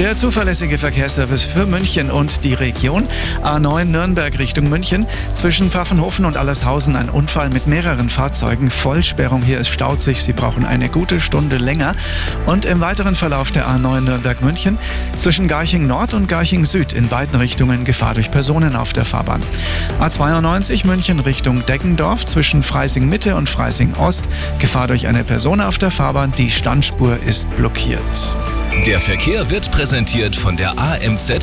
Der zuverlässige Verkehrsservice für München und die Region. A9 Nürnberg Richtung München. Zwischen Pfaffenhofen und Allershausen ein Unfall mit mehreren Fahrzeugen. Vollsperrung hier ist staut sich. Sie brauchen eine gute Stunde länger. Und im weiteren Verlauf der A9 Nürnberg München zwischen Garching Nord und Garching Süd in beiden Richtungen Gefahr durch Personen auf der Fahrbahn. A92 München Richtung Deggendorf zwischen Freising Mitte und Freising Ost. Gefahr durch eine Person auf der Fahrbahn. Die Standspur ist blockiert. Der Verkehr wird präsentiert von der AMZ